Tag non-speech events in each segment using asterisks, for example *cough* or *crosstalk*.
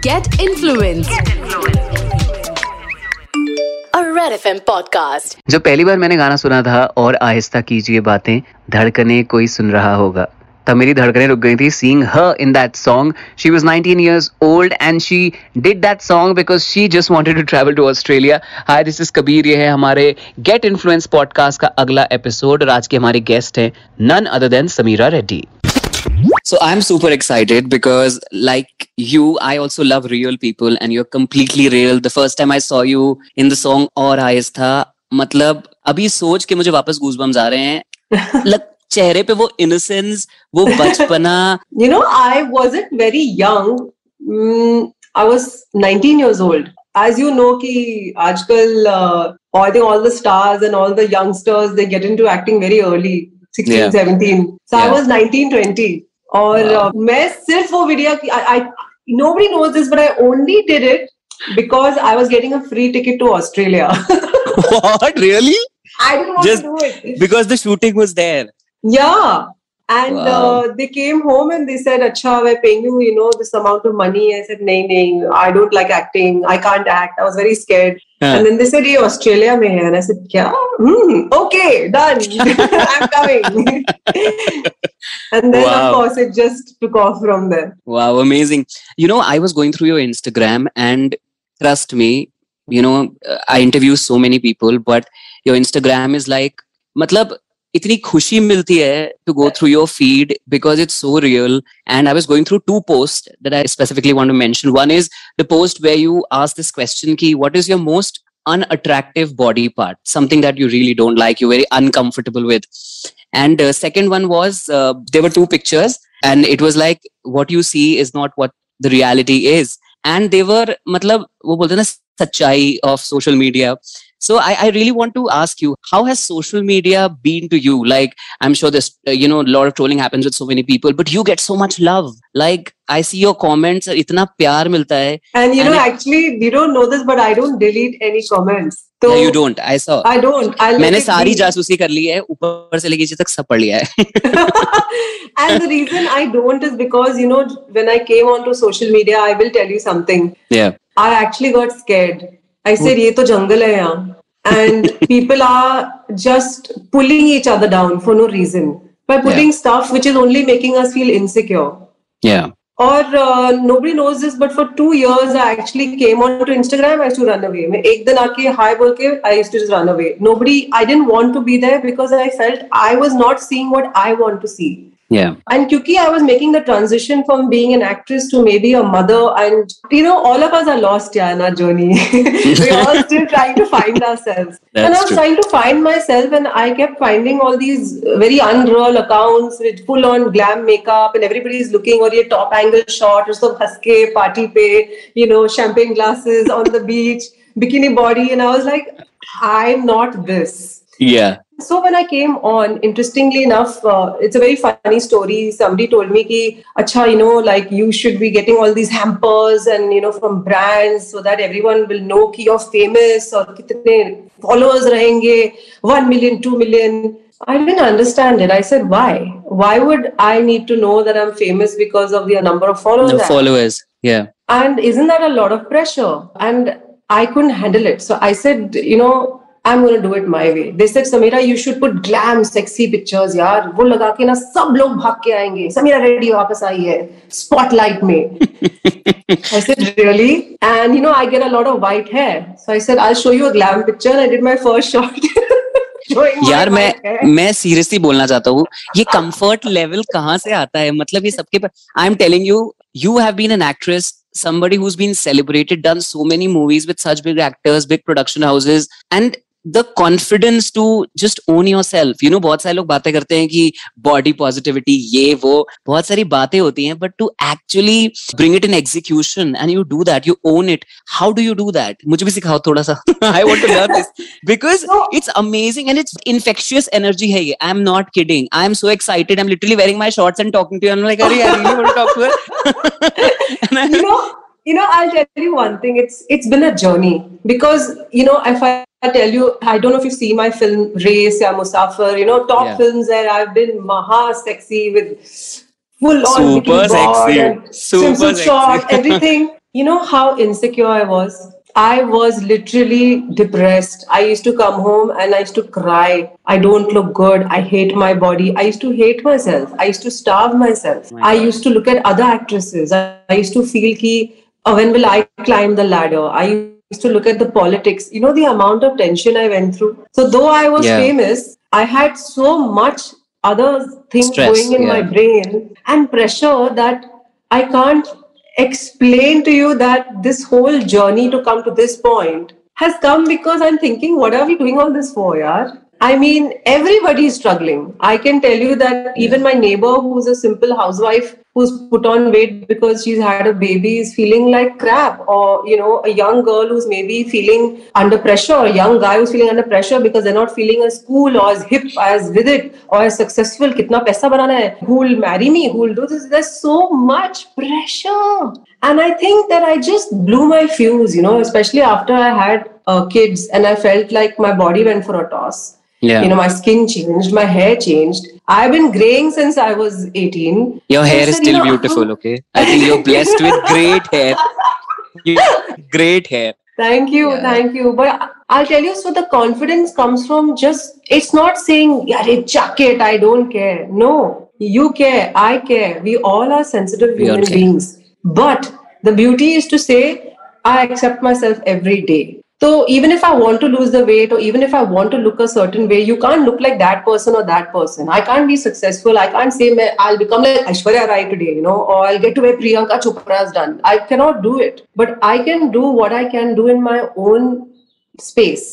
Get influenced. A Red FM podcast. जब पहली बार मैंने गाना सुना था और आहिस्ता कीजिए बातें धड़कने कोई सुन रहा होगा। तब मेरी धड़कने रुक गई थी seeing her in that song she was nineteen years old and she did that song because she just wanted to travel to Australia hi this is Kabir ये है हमारे गेट इन्फ्लुएंस पॉडकास्ट का अगला एपिसोड और आज के हमारे guest हैं none other than Sameera Reddy So I'm super excited because like you, I also love real people and you're completely real. The first time I saw you in the song और आयस था मतलब अभी सोच के मुझे वापस गूजबम्स आ रहे हैं लग चेहरे पे वो इनोसेंस वो बचपना You know, I wasn't very young. Mm, I was 19 years old. As you know, कि आजकल uh, I think all the stars and all the youngsters they get into acting very early, 16, Yeah. 17. So I Yeah. was 19, 20. और Wow. uh, मैं सिर्फ वो video की I, I nobody knows this, but I only did it because I was getting a free ticket to Australia. *laughs* what really I didn't want Just to do it. because the shooting was there Yeah. And Wow. uh, they came home and they said, Acha, we're paying you, you know, this amount of money. I said, Nahin, nahin, I don't like acting. I can't act. I was very scared. And then they said, Ye Australia mein hai. And I said, Kya? Hmm, okay, done. *laughs* I'm coming. *laughs* and then, Wow. of course, it just took off from there. Wow, amazing. You know, I was going through your Instagram and trust me, you know, uh, I interview so many people, but your Instagram is like, matlab, इतनी खुशी मिलती है to go through your feed because it's so real and I was going through to post that I specifically want to mention one is the post where you ask this question की what is your most unattractive body part something that you really don't like you're very uncomfortable with and uh, second one was uh, there were two pictures and it was like what you see is not what the reality is and they were matlab wo bolte na सच्चाई of social media So I, I really want to ask you, how has social media been to you? Like, I'm sure this, uh, you know, a lot of trolling happens with so many people, but you get so much love. Like, I see your comments, इतना प्यार मिलता है. And you And know, it- actually, you don't know this, but I don't delete any comments. So Yeah, you don't. I saw. I don't. I let मैंने it सारी be. जासूसी कर ली है ऊपर से लेके नीचे तक सब पढ़ लिया है and the reason I don't is because, you know, when I came onto social media, I will tell you something. yeah I actually got scared. I said, ये तो जंगल है यहाँ. And *laughs* people are just pulling each other down for no reason by putting stuff which is only making us feel insecure. yeah Or uh, nobody knows this, but for two years I actually came onto Instagram. I used to run away. मैं एक दिन आके hi बोल के I used to just run away. Nobody, I didn't want to be there because I felt I was not seeing what I want to see. yeah And Kyuki, I was making the transition from being an actress to maybe a mother, and you know, all of us are lost yeah, in our journey. *laughs* We're all still trying to find ourselves. *laughs* and I was true. trying to find myself, and I kept finding all these very unreal accounts with full on glam makeup, and everybody's looking or your top angle shot or some huske party pay, you know, champagne glasses on the beach, bikini body, and I was like, I'm not this. Yeah So when I came on, interestingly enough, uh, it's a very funny story. Somebody told me ki, acha, you know, like you should be getting all these hampers and you know from brands so that everyone will know ki you're famous or kitne followers rahenge, one million, two million. I didn't understand it. I said, why? Why would I need to know that I'm famous because of the number of followers? the followers yeah And isn't that a lot of pressure? And I couldn't handle it. So I said, you know, I am going do it my way they said Sameera you should put glam sexy pictures यार वो लगा के ना सब लोग भाग के आएँगे। समीरा रेडी वापस आई है. स्पॉटलाइट में। I said really and you know I get a lot of white hair so I said I will show you a glam picture I did my first shot यार मैं मैं सीरियसली बोलना चाहता हूँ ये कंफर्ट लेवल कहाँ से आता है? मतलब ये सबके पर I am telling you you have been an actress somebody who's been celebrated done so many movies with such big actors big production houses and the confidence to just own yourself you know बहुत सारे लोग बातें करते हैं कि body positivity ये वो। बहुत सारी बातें होती हैं but to actually bring it in execution and you do that you own it how do you do that मुझे भी सिखाओ थोड़ा सा। I want to learn this because it's amazing and it's infectious energy है ये। I am not kidding I am so excited I am literally wearing my shorts and talking to you like अरे I really want to talk to her you know i'll tell you one thing. It's it's been a journey because you know if i I tell you, I don't know if you see my film Race or Musafir, you know, top Yeah. films there. I've been maha sexy with full on Super sexy. Super sexy. short, *laughs* everything. You know how insecure I was. I was literally depressed. I used to come home and I used to cry. I don't look good. I hate my body. I used to hate myself. I used to starve myself. Oh my I used to look at other actresses. I, I used to feel ki, oh, when will I climb the ladder? I used to look at the politics. You know the amount of tension I went through. So though I was Yeah. famous, I had so much other things Stress, going in my brain and pressure that I can't explain to you that this whole journey to come to this point has come because I'm thinking, what are we doing all this for, yaar? I mean, everybody is struggling. I can tell you that even my neighbor, who's a simple housewife who's put on weight because she's had a baby, is feeling like crap. Or, you know, a young girl who's maybe feeling under pressure, or a young guy who's feeling under pressure because they're not feeling as cool or as hip, as with it, or as successful. Kitna paisa banana hai? Who will marry me? Who will do this? There's so much pressure. And I think that I just blew my fuse, you know, especially after I had uh, kids and I felt like my body went for a toss Yeah. you know my skin changed my hair changed i've been graying since i was 18 Your hair is said, you still know, beautiful, okay? I think you're blessed with *laughs* great hair. Great hair. thank you Yeah. thank you but i'll tell you so the confidence comes from just it's not saying yeah chuck it i don't care no you care i care we all are sensitive We human beings but the beauty is to say i accept myself every day so even if i want to lose the weight or even if i want to look a certain way you can't look like that person or that person. I can't be successful. I can't say "Main- i'll become like aishwarya rai today you know or i'll get to where priyanka chopra has done. I cannot do it. But i can do what i can do in my own space.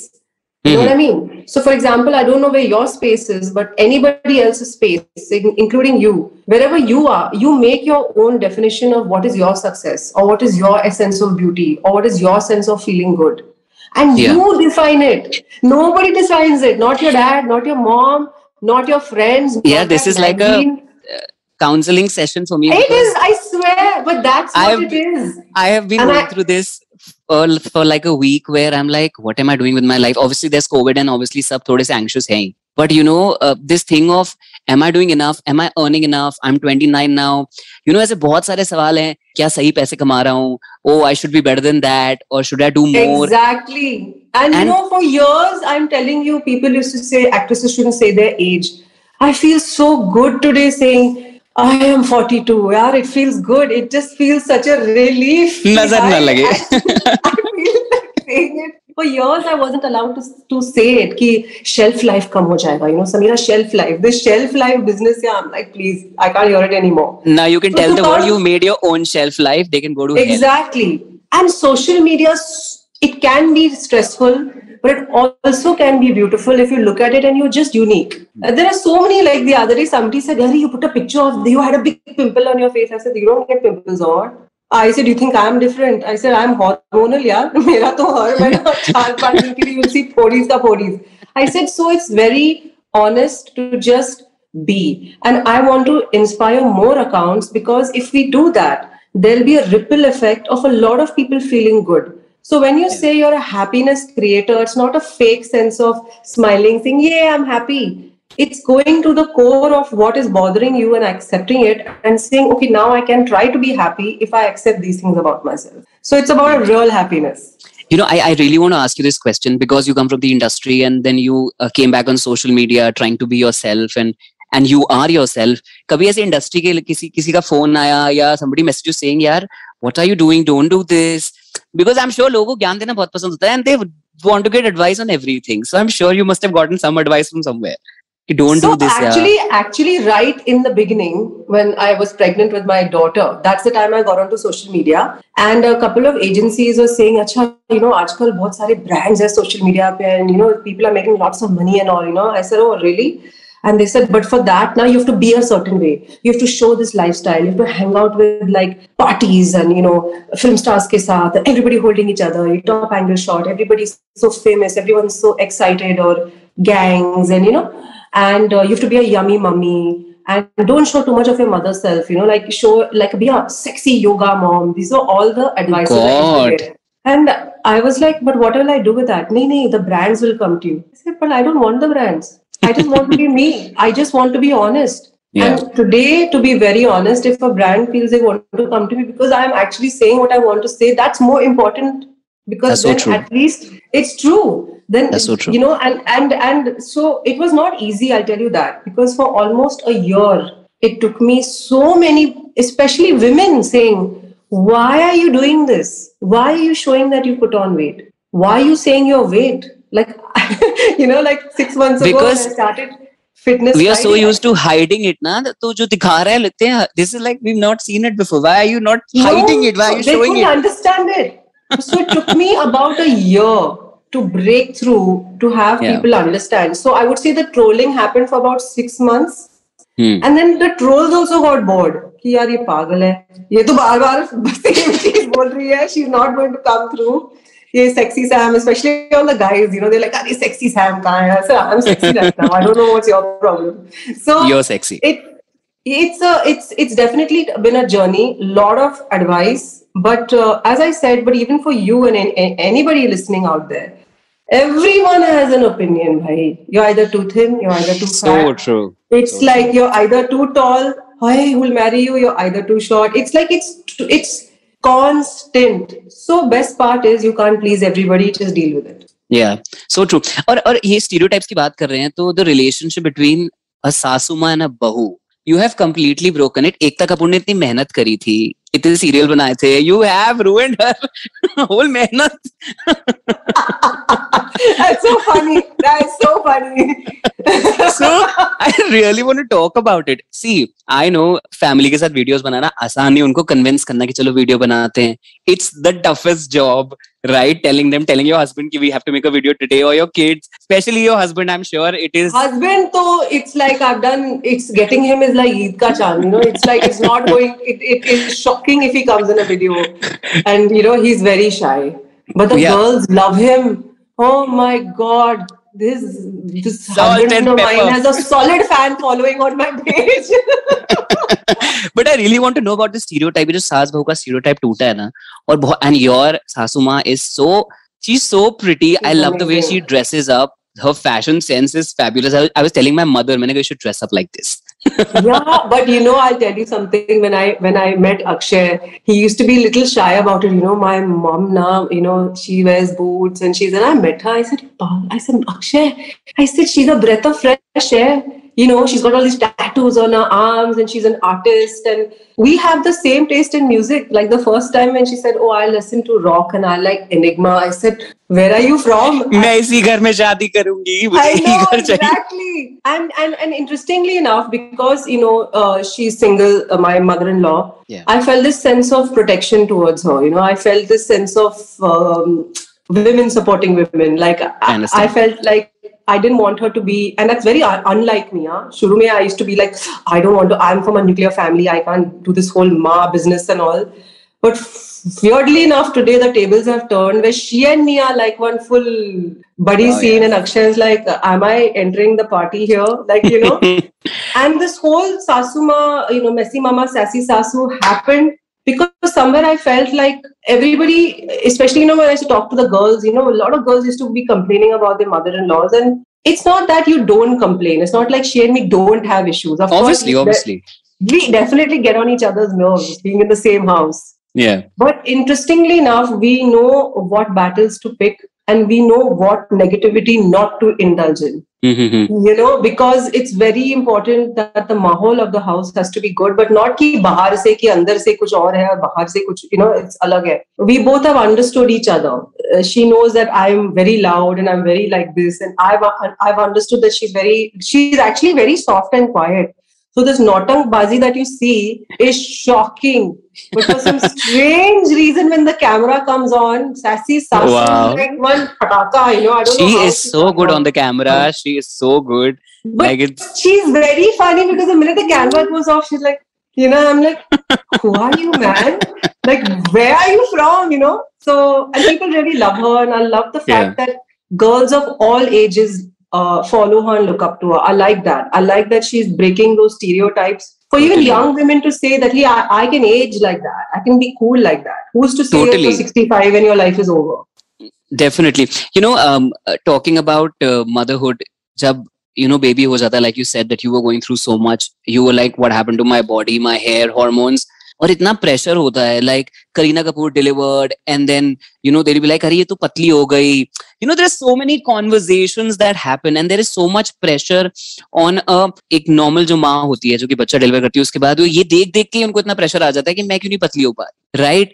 You know what I mm-hmm. mean? So, for example, I don't know where your space is, but anybody else's space, including you, wherever you are, you make your own definition of what is your success or what is your essence of beauty or what is your sense of feeling good. And Yeah. you define it. Nobody defines it. Not your dad, not your mom, not your friends. Yeah, this is like a uh, counseling session for me. It is, I swear, but that's what I've- it is. I have been And going I- through this for, for like a week where I'm like, what am I doing with my life? Obviously, there's COVID and obviously sub thode se anxious hai But you know, uh, this thing of am I doing enough? Am I earning enough? I'm 29 now. You know, ऐसे बहुत सारे सवाल हैं क्या सही पैसे कमा रहा हूँ? Oh, I should be better than that. Or should I do more? Exactly. And, you And- know, for years, I'm telling you, people used to say actresses shouldn't say their age. I feel so good today saying, I am 42. Yeah, it feels good. It just feels such a relief. नजर न I- लगे. I, I feel like saying it. For years, I wasn't allowed to, to say it. Ki shelf life come ho jayega. You know, Samira, shelf life. This shelf life business, yeah, I'm like, please, I can't hear it anymore. Now you can So tell the world you made your own shelf life. They can go to hell. Exactly. And social media, it can be stressful, but it also can be beautiful if you look at it and you're just unique. Uh, there are so many, like the other day, somebody said, Gary, you put a picture of you had a big pimple on your face. I said, You don't get pimples or what? I said, You think I'm different? I said, I'm hormonal, yeah. *laughs* Mera to har mahina *laughs* char panch din ke liye you'll see phories ka phories. I said, So it's very honest to just be. And I want to inspire more accounts because if we do that, there'll be a ripple effect of a lot of people feeling good. So when you say you're a happiness creator, it's not a fake sense of smiling, saying, Yeah, I'm happy It's going to the core of what is bothering you and accepting it and saying, Okay, now I can try to be happy if I accept these things about myself. So it's about a real happiness. you know I, I really want to ask you this question because you come from the industry and then you uh, came back on social media trying to be yourself and and you are yourself कभी ऐसे industry के किसी किसी का phone आया या somebody message you saying यार what are you doing don't do this because I'm sure लोगों को ज्ञान देना बहुत पसंद होता है and they want to get advice on everything so I'm sure you must have gotten some advice from somewhere don't so do this actually yeah. actually right in the beginning when i was pregnant with my daughter that's the time i got onto social media. And a couple of agencies were saying acha you know aajkal both sare brands are social media pe and you know people are making lots of money and all you know. I said oh really? And they said but for that now you have to be a certain way. You have to show this lifestyle. You have to hang out with like parties and you know film stars ke saath everybody holding each other top angle shot everybody's so famous everyone's so excited or gangs and you know and uh, you have to be a yummy mummy and don't show too much of your mother self, you know, like show, like be a sexy yoga mom. These are all the advices I God. used to get. And I was like, but what will I do with that? Nee, nee, the brands will come to you. I said, but I don't want the brands. I just want to be me. *laughs* I just want to be honest. Yeah. And today, to be very honest, if a brand feels they want to come to me because I'm actually saying what I want to say, that's more important because That's so then true. at least it's true then That's so true. you know and and and so it was not easy i'll tell you that because for almost a year it took me so many especially women saying why are you doing this? Why are you showing that you put on weight? Why are you saying your weight? Like *laughs* you know like 6 months ago because i started fitness we are so used to hiding it na? To jo dikha raha hai hain this is like we've not seen it before. Why are you not hiding no, it? Why are you showing it? they couldn't understand it. So it took me about a year to break through to have Yeah. people understand. So I would say the trolling happened for about six months. Hmm. And then the trolls also got bored. कि यार ये पागल है ये तो बार बार same चीज बोल रही है she's not going to come through ये sexy Sam especially all the guys you know they're like अरे sexy Sam कहाँ है I said I'm sexy right now I don't know what's your problem so you're sexy it it's a it's it's definitely been a journey lot of advice but uh, as i said but even for you and an- an- anybody listening out there everyone has an opinion bhai you're either too thin you're either too so fat true it's so like you're either too tall hey who'll marry you you're either too short it's like it's it's constant so best part is you can't please everybody just deal with it yeah so true और और ये stereotypes की बात कर रहे हैं तो the relationship between a सासू माँ and a बहू you have completely broken it एकता कपूर ने इतनी मेहनत करी थी इतने सीरियल बनाए थे। You have ruined her whole मेहनत that's so funny that's so funny so I really want to talk about it see I know family के साथ वीडियोस बनाना आसान नहीं उनको कन्विंस करना कि चलो वीडियो बनाते हैं। It's the toughest job right? Telling them, telling your husband we have to make a video today or your kids, especially your husband. I'm sure it is. husband so it's like i've done it's getting him is like Eid ka chand you know it's like it's not going it, it is shocking if he comes in a video and you know he's very shy but the Yeah. girls love him oh my god this this Salt husband and of mine pepper. has a solid fan following on my page *laughs* But I really want to know about the stereotype. जो सास बहू का stereotype टूटा है ना और बहुत and your सासू माँ is so she's so pretty. I She's love the way she amazing. dresses up. Her fashion sense is fabulous. I was, I was telling my mother, मैंने कहा you should dress up like this. yeah but you know i'll tell you something. When i when i met akshay he used to be a little shy about it. You know my mom now you know she wears boots and she's and i met her. I said i said akshay i said she's a breath of fresh air you know, she's got all these tattoos on her arms and she's an artist. And we have the same taste in music. Like the first time when she said, Oh, I listen to rock and I like Enigma, I said, Where are you from? I know, exactly. And, and, and interestingly enough, because, you know, uh, she's single, uh, my mother in law, yeah. I felt this sense of protection towards her. You know, I felt this sense of. Um, women supporting women like I, I, I felt like I didn't want her to be, and that's very un- unlike me. Huh? Shuru mein I used to be like, I don't want to. I'm from a nuclear family. I can't do this whole ma business and all. But weirdly enough, today the tables have turned where she and me are like one full buddy Oh, scene, and Akshay is like, Am I entering the party here? Like, you know, *laughs* and this whole Sasuma, you know, messy mama, sassy sasu happened because somewhere I felt like everybody, especially, you know, when I used to talk to the girls, you know, a lot of girls used to be complaining about their mother in laws. And it's not that you don't complain, it's not like she and me don't have issues. Of obviously course, obviously we definitely get on each other's nerves being in the same house. yeah But interestingly enough, we know what battles to pick and we know what negativity not to indulge in. Mm-hmm. You know, because it's very important that the mahol of the house has to be good, but not ki bahar se ki andar se kuch aur hai bahar se kuch, you know, it's alag hai. We both have understood each other. Uh, she knows that I'm very loud and I'm very like this, and I've I've understood that she's very she's actually very soft and quiet. So this Nautang Bazi that you see is shocking. But for some *laughs* strange reason, when the camera comes on, Sassy Sasu Wow. like one pataka, you know. I don't know. she how is so good on the camera she is so good But like it's she's very funny because the minute the camera goes off, she's like, you know, I'm like, who are you, man? Like, where are you from? You know? So, and people really love her, and I love the fact that girls of all ages uh, follow her and look up to her. I like that. I like that she's breaking those stereotypes. For even Totally. young women to say that, yeah, I, I can age like that. I can be cool like that. Who's to say Totally. you're 65 and your life is over? definitely you know um uh, talking about uh, motherhood jab you know baby ho jata like you said that you were going through so much you were like what happened to my body my hair hormones और इतना pressure होता है like Kareena Kapoor delivered and then you know there be like अरे, ये तो पतली हो गई. You know there so many conversation that happen and there is so much pressure on a एक नॉर्मल जो माँ होती है, जो कि बच्चा डिलीवर करती है, उसके बाद ये देख देख के उनको इतना प्रेशर आ जाता है कि मैं क्यों नहीं पतली हो पा right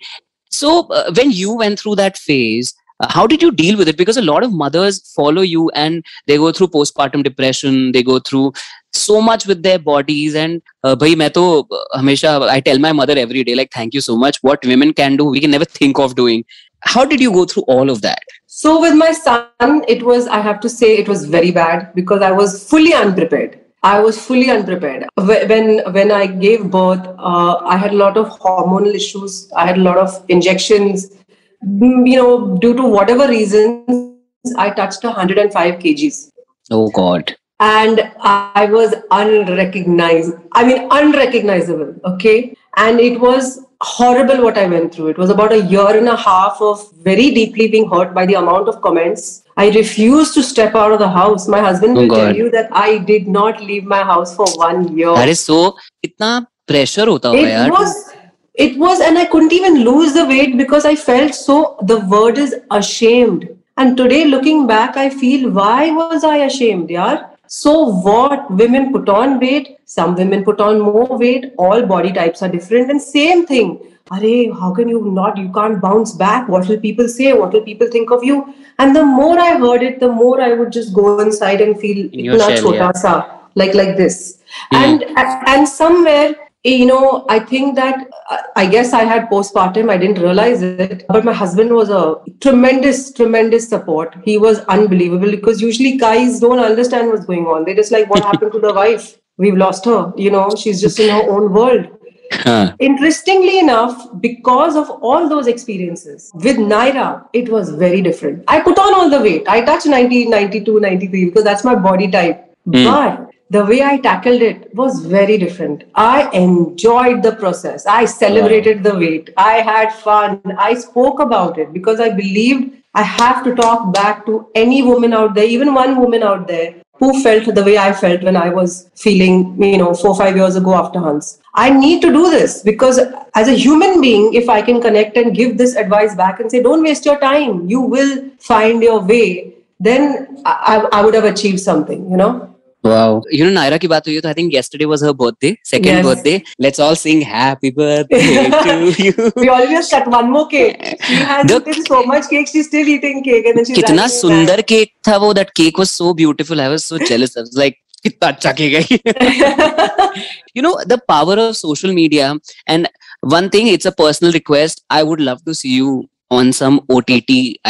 so when you went through that phase how did you deal with it? Because a lot of mothers follow you and they go through postpartum depression, they go through so much with their bodies and uh, bhai main to hamesha i tell my mother every day like thank you so much what women can do we can never think of doing how did you go through all of that so with my son it was i have to say it was very bad because i was fully unprepared I was fully unprepared. When when I gave birth, uh, I had a lot of hormonal issues. I had a lot of injections. Mm, you know, due to whatever reasons, I touched 105 kgs. Oh God. And I was unrecognized. I mean, unrecognizable. Okay. And it was horrible what I went through. It was about a year and a half of very deeply being hurt by the amount of comments. I refused to step out of the house. My husband oh will God. tell you that I did not leave my house for one year. That is so. Itna pressure hota it was it was and i couldn't even lose the weight because i felt so the word is ashamed and today looking back i feel why was i ashamed yeah so what women put on weight some women put on more weight all body types are different and same thing. Are, how can you not you can't bounce back? What will people say? What will people think of you? And the more i heard it the more i would just go inside and feel In shell, yeah. like like this. Mm. and and somewhere you know, I think that I guess I had postpartum. I didn't realize it, but my husband was a tremendous, tremendous support. He was unbelievable because usually guys don't understand what's going on. They just like, what happened to the *laughs* wife? We've lost her. You know, she's just in her *laughs* own world. Huh. Interestingly enough, because of all those experiences with Naira, it was very different. I put on all the weight. I touched 90, 92, 93 because that's my body type. Mm. But the way I tackled it was very different. I enjoyed the process. I celebrated the weight. I had fun. I spoke about it because I believed I have to talk back to any woman out there, even one woman out there who felt the way I felt when I was feeling, you know, four, five years ago after Hans. I need to do this because as a human being, if I can connect and give this advice back and say, don't waste your time, you will find your way, then I, I would have achieved something, you know? Wow. You know, Naira ki baat hui to I think yesterday was her birthday, second yes. birthday. Let's all sing happy birthday to you. We always cut one more cake. She has the, eaten so much cake, she's still eating cake. And then she's कितना सुंदर cake था वो that cake was so beautiful. I was so jealous. I was like, कितना अच्छा cake है you know the power of social media and one thing it's a personal request i would love to see you on some ott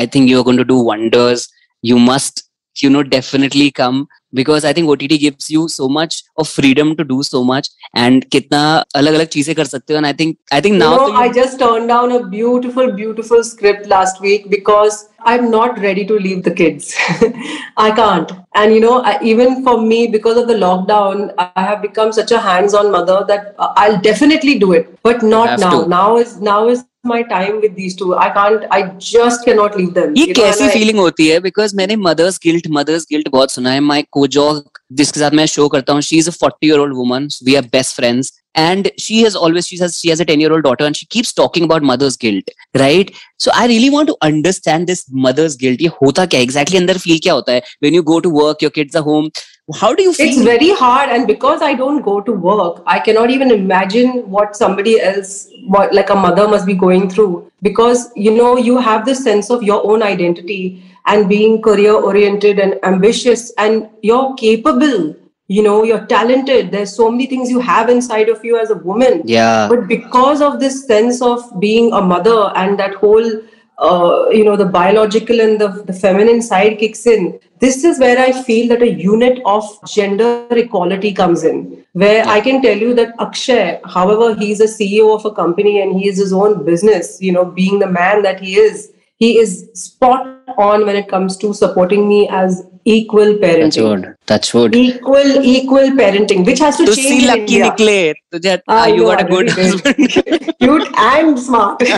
i think you're going to do wonders you must you know definitely come because I think OTT gives you so much of freedom to do so much and कितना अलग अलग चीजें कर सकते हो and I think I think now you know, I just turned down a beautiful beautiful script last week because I'm not ready to leave the kids. *laughs* I can't. And you know, I, even for me, because of the lockdown, I have become such a hands-on mother that I'll definitely do it, but not now. To. Now is now is my time with these two. I can't. I just cannot leave ये कैसी feeling होती है? Because मैंने mother's guilt, mother's guilt बहुत सुना है. My co-jog जिसके साथ मैं शो करता हूँ, she is a 40 year old woman. We are best friends. and she has always she has she has a 10 year old daughter and she keeps talking about mother's guilt right so i really want to understand this mother's guilt ye hota kya exactly andar feel kya hota hai when you go to work your kids are home how do you feel? it's very hard and because i don't go to work i cannot even imagine what somebody else what like a mother must be going through. Because you know you have this sense of your own identity and being career oriented and ambitious and you're capable you know you're talented. There's so many things you have inside of you as a woman. Yeah. But because of this sense of being a mother and that whole uh, you know the biological and the, the feminine side kicks in this is where i feel that a unit of gender equality comes in where i can tell you that akshay however he's a ceo of a company and he is his own business you know being the man that he is he is spot on when it comes to supporting me as equal touch parenting. wood touch wood Equal, equal parenting, which has to तो change C in lucky India. निकले तुझे I you know, got a I good really did. husband Cute and smart. *laughs*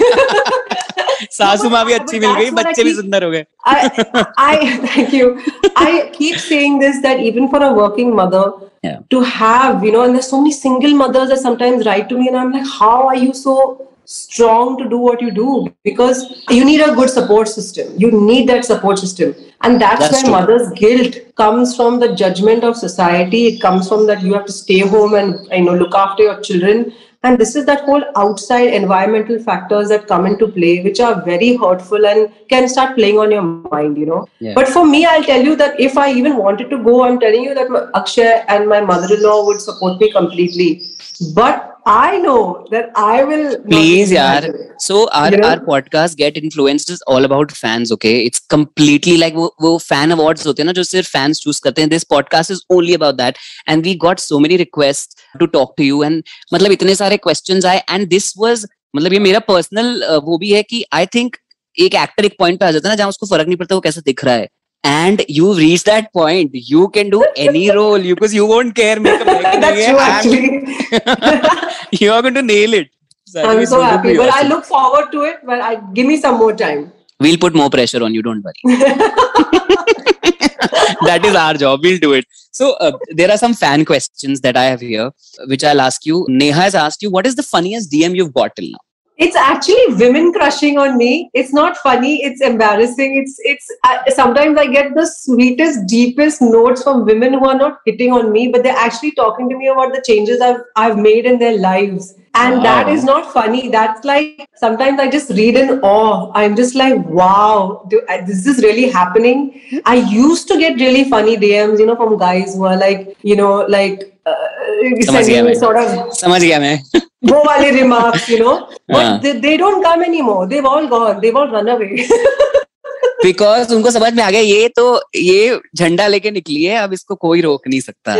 सासू माँ भी but अच्छी मिल गई that's what I बच्चे भी keep- सुंदर हो गए I, I thank you. I keep saying this that even for a working mother, Yeah. to have, you know, and there's so many single mothers that sometimes write to me, and I'm like, how are you so strong to do what you do? Because you need a good support system. You need that support system. And that's, That's where mother's guilt comes from the judgment of society. It comes from that you have to stay home and you know look after your children. And this is that whole outside environmental factors that come into play, which are very hurtful and can start playing on your mind, you know. Yeah. But for me, I'll tell you that if I even wanted to go, I'm telling you that Akshay and my mother-in-law would support me completely. But I know that I will. Please, yaar. So our You know? our podcast get influenced is all about fans. Okay, it's completely like वो वो fan awards होते हैं ना जो सिर्फ़ fans choose करते हैं. This podcast is only about that, and we got so many requests to talk to you. And मतलब इतने सारे questions आए, and this was मतलब ये मेरा personal uh, वो भी है कि I think एक actor एक point पे आ जाता है ना जहाँ उसको फ़र्क नहीं पड़ता वो कैसा दिख रहा है. and you reach that point you can do any *laughs* role because you won't care makeup, *laughs* that's true actually. *laughs* you are going to nail it. I'm so happy but awesome. i look forward to it but i give me some more time. We'll put more pressure on you don't worry. That is our job we'll do it. So uh, there are some fan questions that i have here which i'll ask you. Neha has asked you what is the funniest dm you've got till now? It's actually women crushing on me. It's not funny. It's embarrassing. It's it's. I, sometimes I get the sweetest, deepest notes from women who are not hitting on me, but they're actually talking to me about the changes I've I've made in their lives. And that Wow. is not funny. That's like sometimes I just read in awe. I'm just like, wow, do, I- this is really happening. I used to get really funny DMs, you know, from guys who are like, you know, like uh, समझ गया sending मैं. sort of समझ गया मैं. *laughs* वो वाले remarks you know but they don't come anymore they all gone they all run away because उनको समझ में आ गया ये तो ये झंडा लेके निकली है अब इसको कोई रोक नहीं सकता।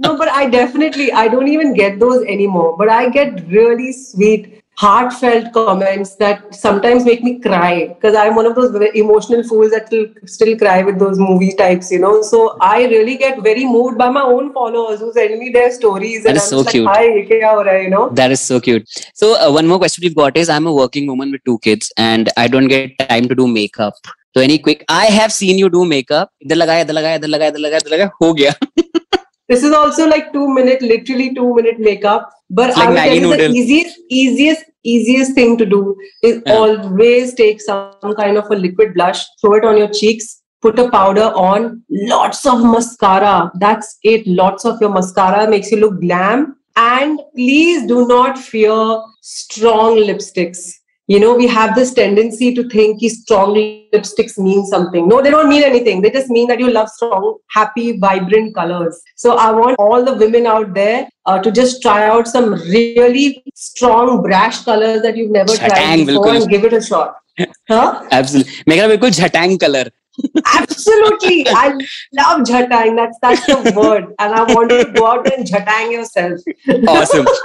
No but I definitely I don't even get those anymore but I get really sweet heartfelt comments that sometimes make me cry because I'm one of those very emotional fools that will still cry with those movie types, you know. So I really get very moved by my own followers who send me their stories, That and is I'm so just cute. like, "Hi, ye kya ho raha hai?" You know. That is so cute. So uh, one more question we've got is I'm a working woman with two kids and I don't get time to do makeup. So any quick I have seen you do makeup. इधर लगाया इधर लगाया इधर लगाया इधर लगाया इधर लगाया हो गया. *laughs* This is also like two minute, literally two minute makeup. But I like tell you the easiest, easiest, easiest thing to do is Yeah. always take some kind of a liquid blush, throw it on your cheeks, put a powder on, lots of mascara. That's it. Lots of your mascara makes you look glam. And please do not fear strong lipsticks. You know, we have this tendency to think strong lipsticks mean something. No, they don't mean anything. They just mean that you love strong, happy, vibrant colors. So I want all the women out there uh, to just try out some really strong, brash colors that you've never tried Chatang, before bilkul. and give it a shot. Huh? Absolutely. मेरा बिल्कुल झटांग colour. Absolutely. I love jhatang. That's that's the *laughs* word. And I want you to go out and jhatang yourself. Awesome. *laughs*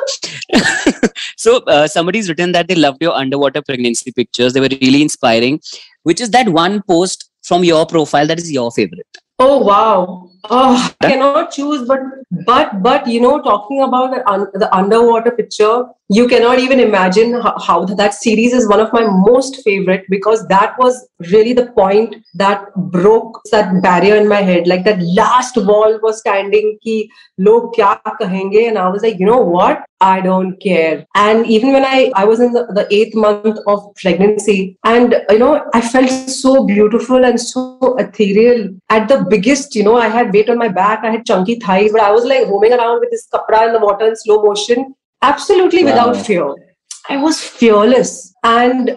*laughs* so uh, somebody's written that they loved your underwater pregnancy pictures. They were really inspiring. Which is that one post from your profile that is your favorite? Oh wow! Oh, I cannot choose, but but but you know, talking about the, un- the underwater picture, you cannot even imagine how, how that series is one of my most favorite because that was really the point that broke that barrier in my head. Like that last wall was standing, ki log kya kahenge, and I was like, you know what? I don't care. And even when I I was in the, the eighth month of pregnancy, and you know, I felt so beautiful and so ethereal. At the biggest, you know, I had weight on my back, I had chunky thighs, but I was like roaming around with this kapra in the water in slow motion, absolutely Wow. without fear. I was fearless. And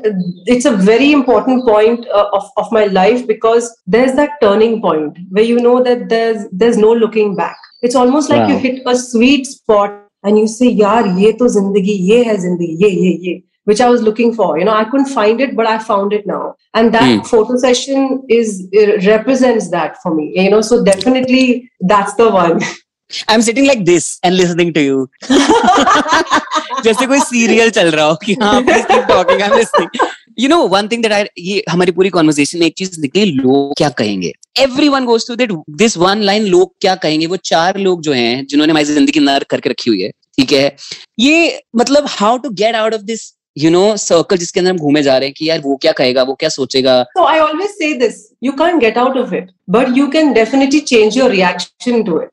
it's a very important point uh, of, of my life because there's that turning point where you know that there's there's no looking back. It's almost like you hit a sweet spot and you say, Yaar, ye to zindagi, ye hai zindagi, ye, ye, ye, which I was looking for. You know, I couldn't find it, but I found it now. And that Hmm. photo session is uh, represents that for me. You know, so definitely that's the one. I'm sitting like this and listening to you. जैसे कोई serial चल रहा हो कि हाँ please keep talking I'm listening you know one thing that I ये हमारी पूरी कॉन्वर्सेशन में एक चीज़ निकली लोग क्या कहेंगे everyone goes to that this one line लोग क्या कहेंगे वो चार लोग जो हैं जिन्होंने हमारी ज़िंदगी नर करके रखी हुई है ठीक है ये मतलब how to get out of this you know circle जिसके अंदर हम घूमे जा रहे हैं कि यार वो क्या कहेगा वो क्या सोचेगा। So I always say this you can get out of it but you can definitely change your reaction to it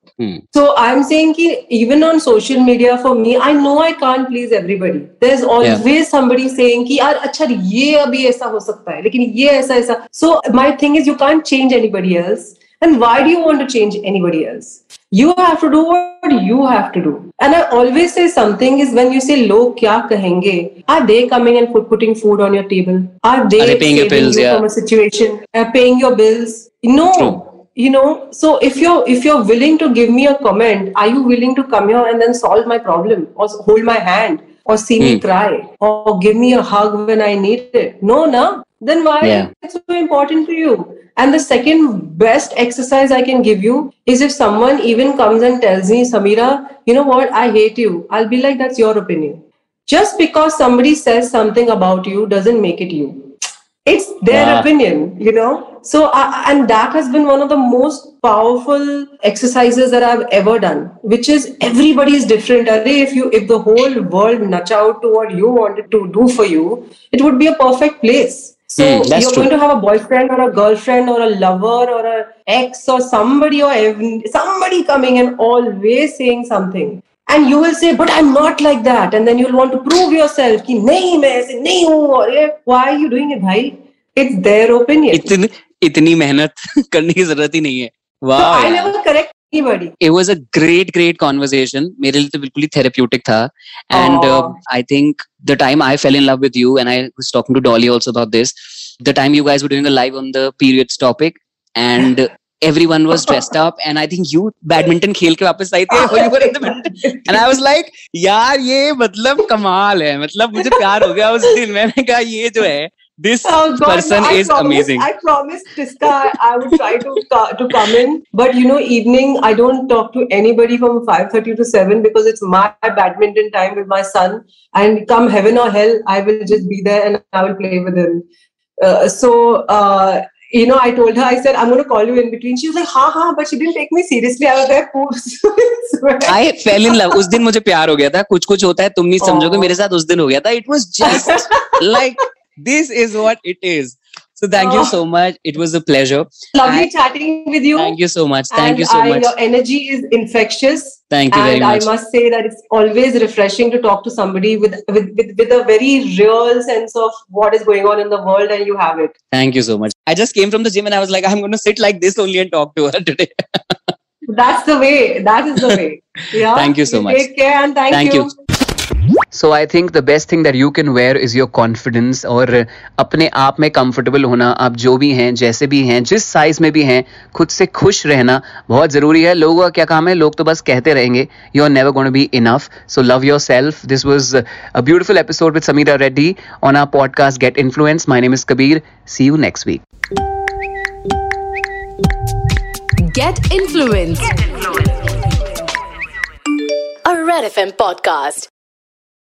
so I am saying कि even on social media for me I know I can't please everybody there is always somebody saying कि यार अच्छा ये अभी ऐसा हो सकता है लेकिन ये ऐसा ऐसा। So my thing is you can change anybody else and why do you to change anybody else You have to do what you have to do. And I always say something is when you say log kya kahenge, are they coming and put, putting food on your table? Are they, Are they paying your bills? you Yeah. from a situation? are paying your bills? No. True. You know, so if you're if you're willing to give me a comment, are you willing to come here and then solve my problem or hold my hand or see me Hmm. cry or give me a hug when I need it? No, no. Then why Yeah. it's so important to you? And the second best exercise I can give you is if someone even comes and tells me, Samira, you know what, I hate you. I'll be like, that's your opinion. Just because somebody says something about you doesn't make it you. It's their Yeah. opinion, you know. So, uh, and that has been one of the most powerful exercises that I've ever done, which is everybody is different. Arre, If you, if the whole world nudge out to what you wanted to do for you, it would be a perfect place. So Hmm, that's you're true. going to have a boyfriend or a girlfriend or a lover or a ex or somebody or somebody coming and always saying something. And you will say, but I'm not like that. And then you'll want to prove yourself कि नहीं मैं ऐसे नहीं हूँ और ये why are you doing it भाई? It's their opinion. इतनी इतनी मेहनत करने की ज़रूरत ही नहीं है so वाह I never correct anybody. it was a great great conversation मेरे लिए तो बिल्कुल ही therapeutic था and uh. I think the time I fell in love with you and I was talking to Dolly also about this the time you guys were doing a live on the periods topic and everyone was dressed up and I think you badminton खेल के वापस आई थी or you were in the badminton and I was like यार ये मतलब कमाल है मतलब मुझे प्यार हो गया उस दिन मैंने कहा ये जो है this Oh God, person I is promised, amazing I promised Tiska I, I would try to to come in, but you know, evening I don't talk to anybody from five thirty to seven because it's my badminton time with my son. And come heaven or hell, I will just be there and I will play with him. Uh, so. Uh, you know, I told her, I said, I'm going to call you in between. She was like, ha ha, but she didn't take me seriously. I was there, poor. I fell in love उस दिन मुझे प्यार हो गया था कुछ कुछ होता है तुम नहीं समझोगे मेरे साथ उस दिन हो गया था it was just like this is what it is. So thank oh. you so much. It was a pleasure. Lovely and chatting with you. Thank you so much. Thank and you so I, much. Your energy is infectious. Thank you and very much. I must say that it's always refreshing to talk to somebody with, with, with, with a very real sense of what is going on in the world and you have it. Thank you so much. I just came from the gym and I was like, I'm going to sit like this only and talk to her today. That's the way. That is the way. *laughs* Yeah. thank you so much. Take care and thank, thank you. you. So I think the best thing that you can wear is your confidence और अपने आप में comfortable होना। आप जो भी हैं जैसे भी हैं जिस साइज़ में भी हैं खुद से खुश रहना बहुत ज़रूरी है। लोगों का क्या काम है? लोग तो बस कहते रहेंगे you are never gonna be enough so love yourself this was a beautiful episode with Sameera Reddy on our podcast get influence my name is Kabir see you next week Get influenced. A Red FM podcast.